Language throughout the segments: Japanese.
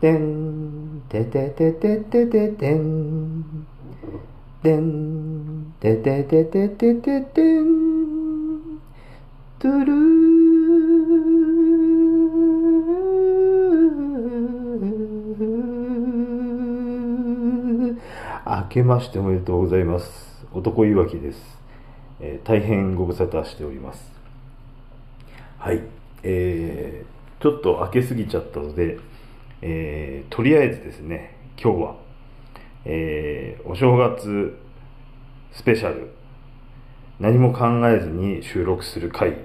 てんてててててててんてんてててててててんトゥルー明けましておめでとうございます男いわきです、えー大変ご無沙汰しておりますはいえー、ちょっと明けすぎちゃったので、えーとりあえずですね今日は、えーお正月スペシャル何も考えずに収録する回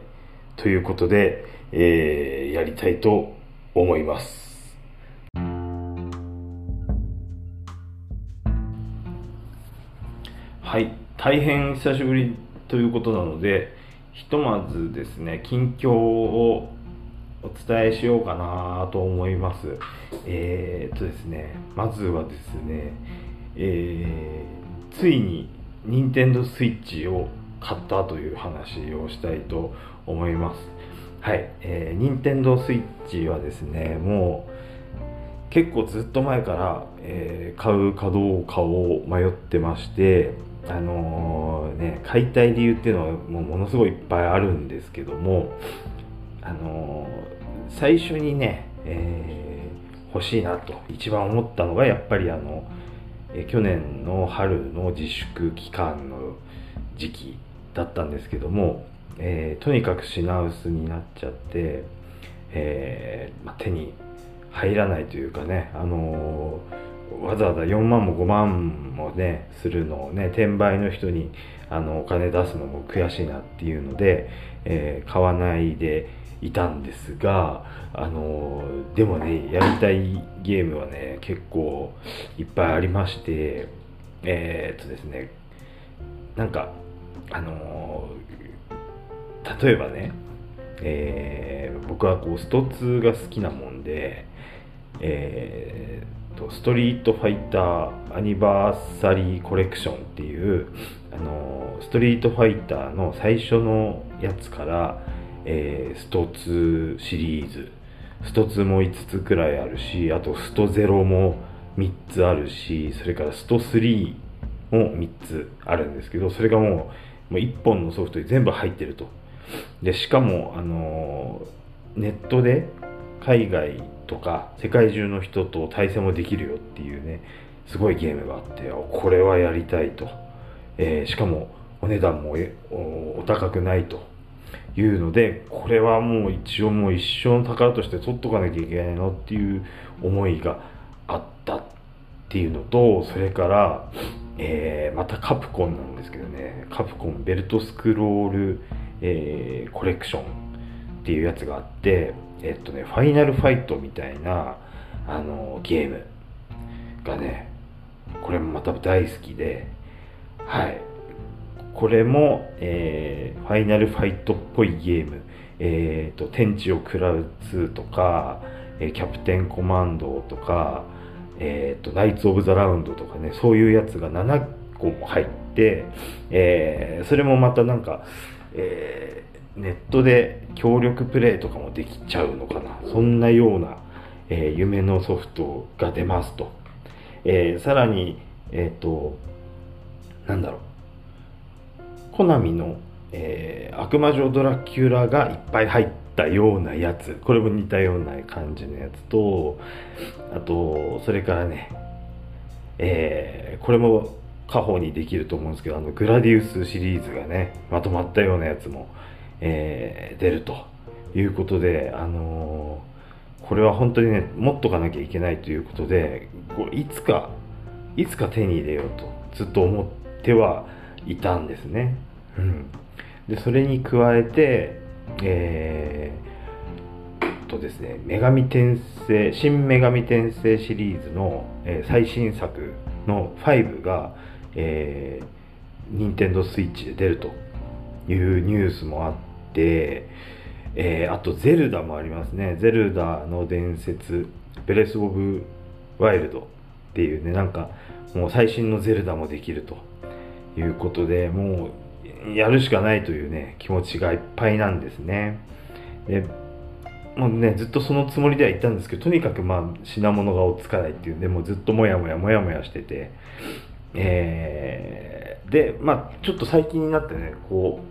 ということで、えーやりたいと思います。はい大変久しぶりということなのでひとまずですね近況をお伝えしようかなと思います。えー、っとですねまずはですねえーついに任天堂スイッチを買ったという話をしたいと思います。はい、えー、任天堂スイッチはですねもう結構ずっと前から、えー買うかどうかを迷ってましてあのーね買いたい理由っていうのはもうものすごいいっぱいあるんですけどもあのー最初にね、えー欲しいなと。一番思ったのがやっぱりあの、え去年の春の自粛期間の時期だったんですけども、えーとにかく品薄になっちゃって、えま手に入らないというかね、あのわざわざ4万も5万もねするのをね転売の人にあのお金出すのも悔しいなっていうので、えー買わないでいたんですが、あのでもねやりたいゲームはね結構いっぱいありましてえーっとですねなんかあの例えばね、えー僕はこうスト2が好きなもんで、えーとストリートファイターアニバーサリーコレクションっていう、あのストリートファイターの最初のやつから、えースト2シリーズ。スト2も5つくらいあるしあとスト0も3つあるしそれからスト3も3つあるんですけどそれがもうもう1本のソフトに全部入ってると。でしかも、あのーネットで海外とか世界中の人と対戦もできるよっていうねすごいゲームがあってこれはやりたいと、えーしかもお値段もお高くないと。いうのでこれはもう一応もう一生の宝として取っとかなきゃいけないのっていう思いがあったっていうのとそれから、えーまたカプコンなんですけどね。カプコンベルトスクロール、えーコレクションっていうやつがあってえっとねファイナルファイトみたいなあのゲームがねこれもまた大好きではい。これも、えーファイナルファイトっぽいゲーム、えー、と天地を食らう2とか、えーキャプテンコマンドとか、えー、とナイツ・オブ・ザ・ラウンドとかねそういうやつが7個も入って、えーそれもまたなんか、えーネットで協力プレイとかもできちゃうのかな。そんなような、えー夢のソフトが出ますと、えーさらにえっ、となんだろう。コナミの、えー悪魔女ドラキュラがいっぱい入ったようなやつこれも似たような感じのやつとあとそれからね、えーこれも家宝にできると思うんですけどあのグラディウスシリーズがねまとまったようなやつも、えー出るということであのーこれは本当にね持っとかなきゃいけないということでこれいつかいつか手に入れようとずっと思ってはいたんですね。うん、でそれに加えて、えーとですね、女神転生新女神転生シリーズの、えー最新作の5が、えー、任天堂スイッチで出るというニュースもあって、えーあとゼルダもありますね。ゼルダの伝説ブレス・オブ・ワイルドっていうねなんかもう最新のゼルダもできるということでもうやるしかないというね気持ちがいっぱいなんですね。でもうねずっとそのつもりではいたんですけどとにかくまあ品物が追っつかないっていうんでもうずっともやもやもやもやしててえー、でまあちょっと最近になってねこ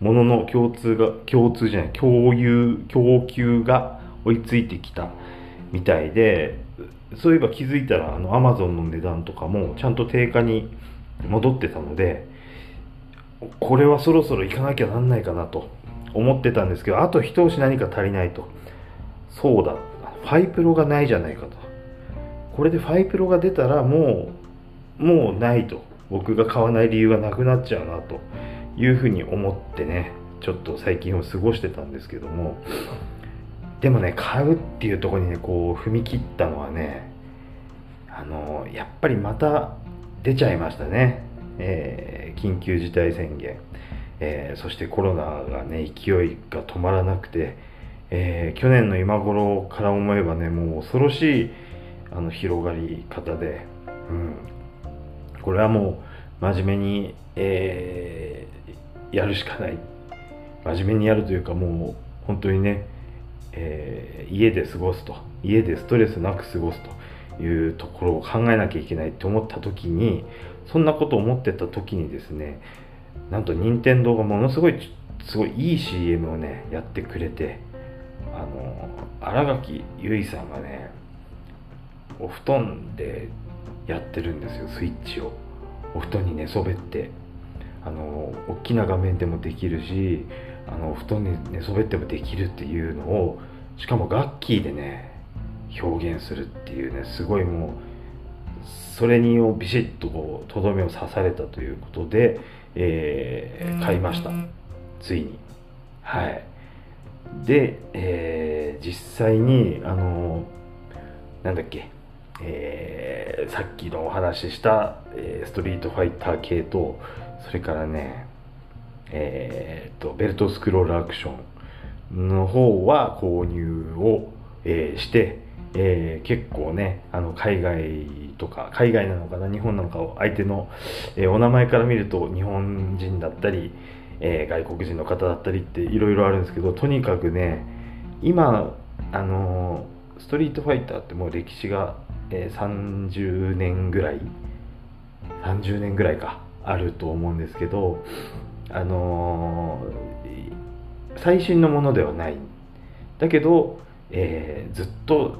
う物の共通が共通じゃない共有供給が追いついてきたみたいでそういえば気づいたらあのアマゾンの値段とかもちゃんと定価に戻ってたのでこれはそろそろ行かなきゃなんないかなと思ってたんですけどあと一押し何か足りないと。そうだ。ファイプロがないじゃないかと。これでファイプロが出たらもうもうないと。僕が買わない理由がなくなっちゃうなと。いうふうに思ってねちょっと最近を過ごしてたんですけども。でもね買うっていうとこにねこう踏み切ったのはねあのやっぱりまた出ちゃいましたね、えー、緊急事態宣言、えー、そしてコロナがね勢いが止まらなくて、えー、去年の今頃から思えばねもう恐ろしいあの広がり方で、うん、これはもう真面目に、えやるしかない。真面目にやるというかもう本当にねえー、家で過ごすと。家でストレスなく過ごすと。いうところを考えなきゃいけないって思った時にそんなこと思ってた時にですねなんと任天堂がものすごいすごいいい CM をねやってくれてあの新垣結衣さんがねお布団でやってるんですよスイッチを。お布団に寝そべって。あの大きな画面でもできるしあのお布団に寝そべってもできるっていうのをしかも楽器でね表現するっていうねすごいもうそれにをビシッとこうとどめを刺されたということで、えー、買いました。ついに。はい。で、えー、実際にあのなんだっけえー、さっきのお話しした、えー、ストリートファイター系とそれからねえーと、ベルトスクロールアクションの方は購入を、えー、して、えー、結構ねあの海外とか海外なのかな日本なのかを相手の、えー、お名前から見ると日本人だったり、え外国人の方だったりっていろいろあるんですけどとにかくね今あのストリートファイターってもう歴史が、え30年ぐらい30年ぐらいかあると思うんですけどあの、最新のものではない。だけど、え、ずっと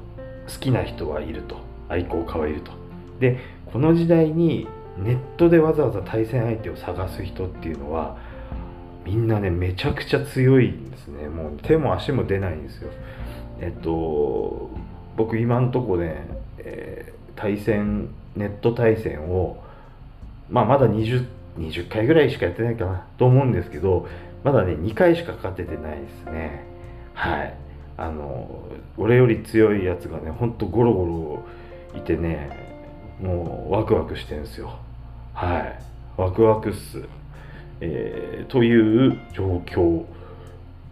好きな人はいると。愛好家はいると。でこの時代にネットでわざわざ対戦相手を探す人っていうのはみんなねめちゃくちゃ強いんですね。もう手も足も出ないんですよ。えっと僕今んとこね、えー、対戦ネット対戦をまあまだ20 20回ぐらいしかやってないかなと思うんですけどまだね2回しか勝ててないですね。はい。あの俺より強いやつがねほんとゴロゴロいてねもうワクワクしてんすよ。はい。ワクワクっす、えー、という状況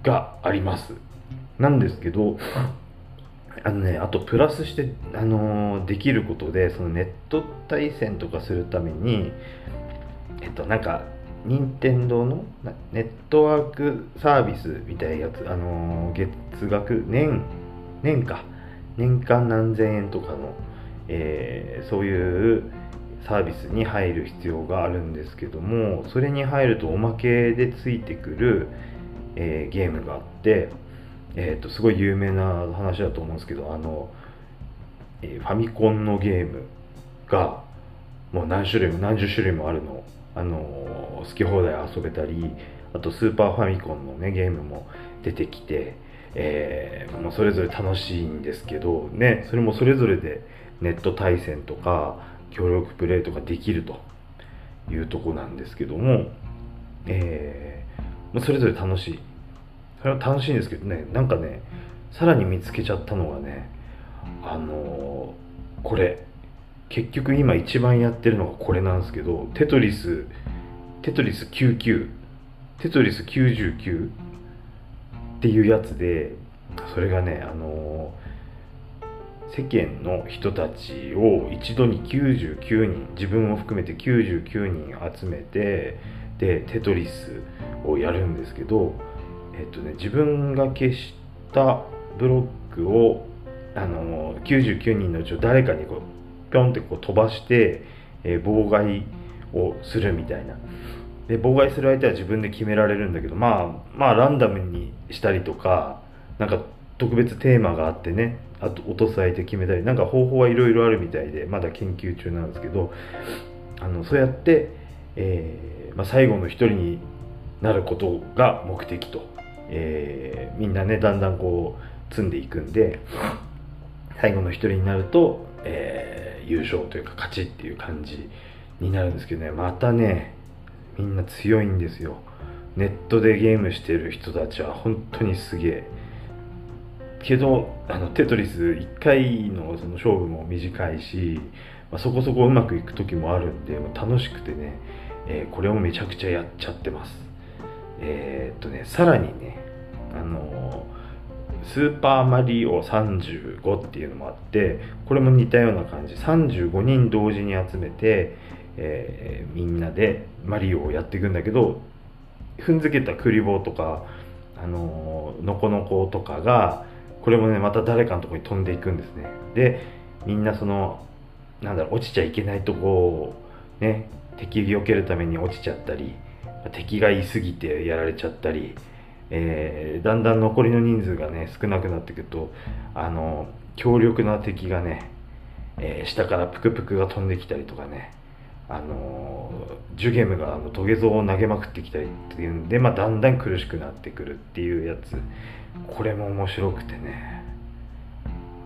があります。なんですけどあのね、あとプラスして、あのー、できることでそのネット対戦とかするためにえっとなんか任天堂のネットワークサービスみたいなやつあのー、月額年年か。年間何千円とかの、えー、そういうサービスに入る必要があるんですけどもそれに入るとおまけでついてくる、えー、ゲームがあって、えーと、すごい有名な話だと思うんですけどあの、え、ファミコンのゲームがもう何種類も何十種類もあるのあの好き放題遊べたりあとスーパーファミコンのねゲームも出てきて、えー、もうそれぞれ楽しいんですけどねそれもそれぞれでネット対戦とか協力プレイとかできるというとこなんですけども、えー、それぞれ楽しい。それは楽しいんですけどねなんかねさらに見つけちゃったのがねあのー、これ。結局今一番やってるのがこれなんですけど、テトリス、テトリス99、テトリス99っていうやつで、それがね、あの世間の人たちを一度に99人、自分を含めて99人集めて、で、テトリスをやるんですけど、えっとね、自分が消したブロックをあの99人のうちを誰かにこううピョンってこう飛ばして、えー、妨害をするみたいな。で妨害する相手は自分で決められるんだけどまあまあランダムにしたりとかなんか特別テーマがあってねあと落とす相手決めたりなんか方法はいろいろあるみたいでまだ研究中なんですけどあのそうやって、えー、まあ、最後の一人になることが目的と、えー、みんなねだんだんこう積んでいくんで最後の一人になると、えー、優勝というか勝ちっていう感じになるんですけどね。またねみんな強いんですよ。ネットでゲームしてる人たちは本当にすげえ。けどあのテトリス1回のその勝負も短いし、まあ、そこそこうまくいく時もあるんで楽しくてね、えー、これをめちゃくちゃやっちゃってます。えー、っとねさらにねあのスーパーマリオ35っていうのもあってこれも似たような感じ。35人同時に集めて、えー、みんなでマリオをやっていくんだけど踏んづけたクリボーとかあのノコノコとかがこれもねまた誰かのとこに飛んでいくんですね。でみんなそのなんだろう落ちちゃいけないとこをね敵避けるために落ちちゃったり敵がいすぎてやられちゃったり、えー、だんだん残りの人数がね少なくなってくるとあの強力な敵がね、えー、下からプクプクが飛んできたりとかねあのジュゲムがあのトゲゾウを投げまくってきたりっていうんで、まあ、だんだん苦しくなってくるっていうやつ。これも面白くてね。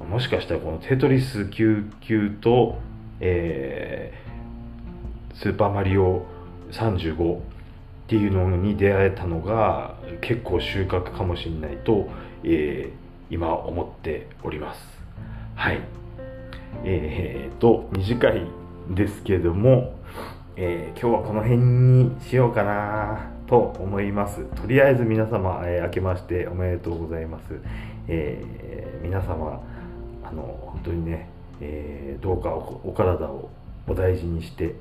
もしかしたらこのテトリス99と、えー、スーパーマリオ35っていうのに出会えたのが結構収穫かもしれないと、えー、今思っておりますはいえー、と短いですけども、えー、今日はこの辺にしようかなと思います。とりあえず皆様、えー、明けましておめでとうございます。えー、皆様、あの、本当にね、えー、どうかお体をお大事にして、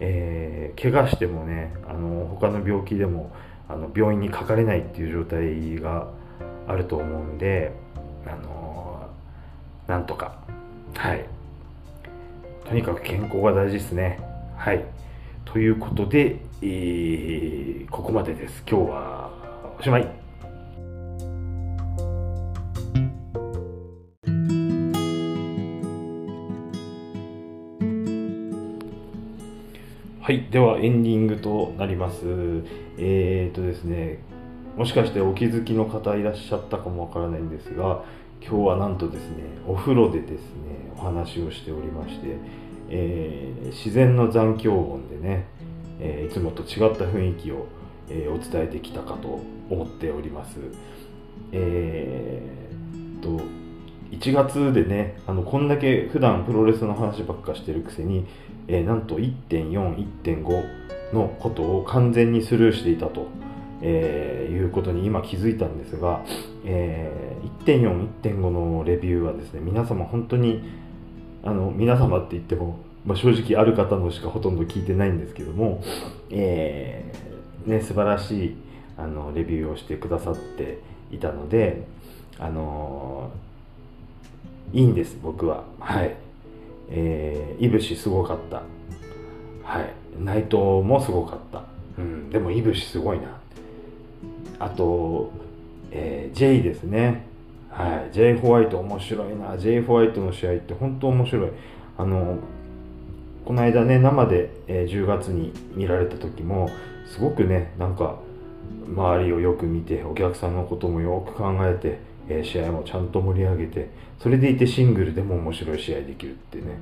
えー、怪我してもね、あの、他の病気でも、あの、病院にかかれないっていう状態があると思うんで、あのなんとか、はい。とにかく健康が大事ですね。はい。ということで、えー、ここまでです。今日はおしまい。はい。では、エンディングとなります。えーとですね、もしかしてお気づきの方いらっしゃったかもわからないんですが、今日はなんとですね、お風呂でですね、お話をしておりまして、えー、自然の残響音でね、えー、いつもと違った雰囲気を、えー、お伝えできたかと思っております。えー、と1月でねあのこんだけ普段プロレスの話ばっかしてるくせに、えー、なんと1.41.5のことを完全にスルーしていたと、えー、いうことに今気づいたんですが、えー、1.4、1.5のレビューはですね皆様本当にあの皆様って言ってもまあ、正直ある方のしかほとんど聞いてないんですけども、えー、ね、素晴らしいあのレビューをしてくださっていたので、あのー、いいんです僕は。はい。えー、いぶしすごかった。はい。内藤もすごかった、うん、でもいぶしすごいな。あと、えー、J ですね。はい。J ホワイト面白いな。J ホワイトの試合って本当面白い。あのこの間ね生で、えー、10月に見られた時もすごくねなんか周りをよく見てお客さんのこともよく考えて、えー、試合もちゃんと盛り上げてそれでいてシングルでも面白い試合できるってね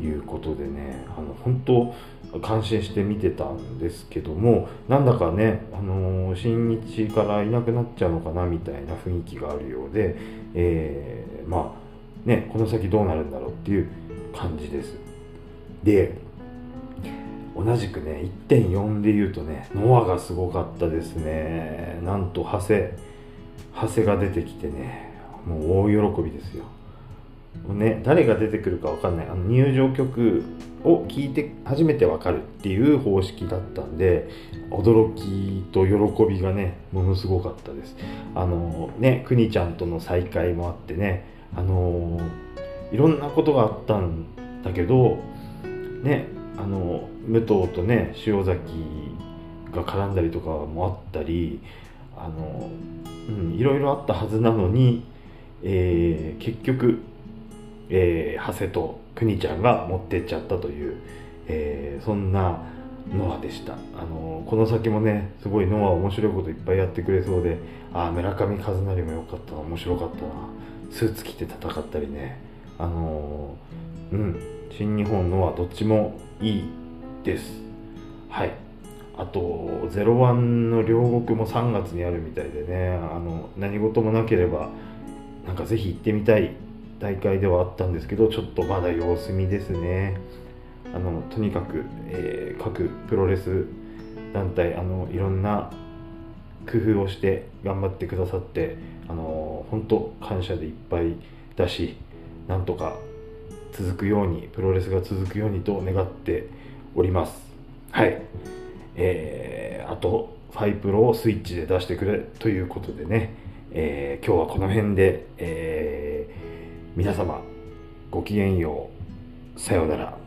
いうことでねあの本当感心して見てたんですけどもなんだかね、あのー、新日からいなくなっちゃうのかなみたいな雰囲気があるようで、えー、まあねこの先どうなるんだろうっていう感じです。で同じくね1.4で言うとねノアがすごかったですねなんと長谷長谷が出てきてねもう大喜びですよ。ね、誰が出てくるか分かんない。あの入場曲を聞いて初めて分かるっていう方式だったんで驚きと喜びがねものすごかったです。あのねくにちゃんとの再会もあってねあのいろんなことがあったんだけどねあの武藤とね塩崎が絡んだりとかもあったりあの、うん、いろいろあったはずなのに、えー、結局えー、長谷と国ちゃんが持ってっちゃったという、えー、そんなノアでした、あのー、この先もねすごいノア面白いこといっぱいやってくれそうでああ村上和成も良かったな面白かったな。スーツ着て戦ったりね。あのー、うん新日本ノアどっちもいいです。はいあと01の両国も3月にあるみたいでねあの何事もなければなんかぜひ行ってみたい大会ではあったんですけどちょっとまだ様子見ですね。あのとにかく、えー、各プロレス団体あのいろんな工夫をして頑張ってくださってあの本当感謝でいっぱいだしなんとか続くようにプロレスが続くようにと願っております。はい。えー、あとファイプロをスイッチで出してくれということでね、えー、今日はこの辺で、えー皆様ごきげんよう。さようなら。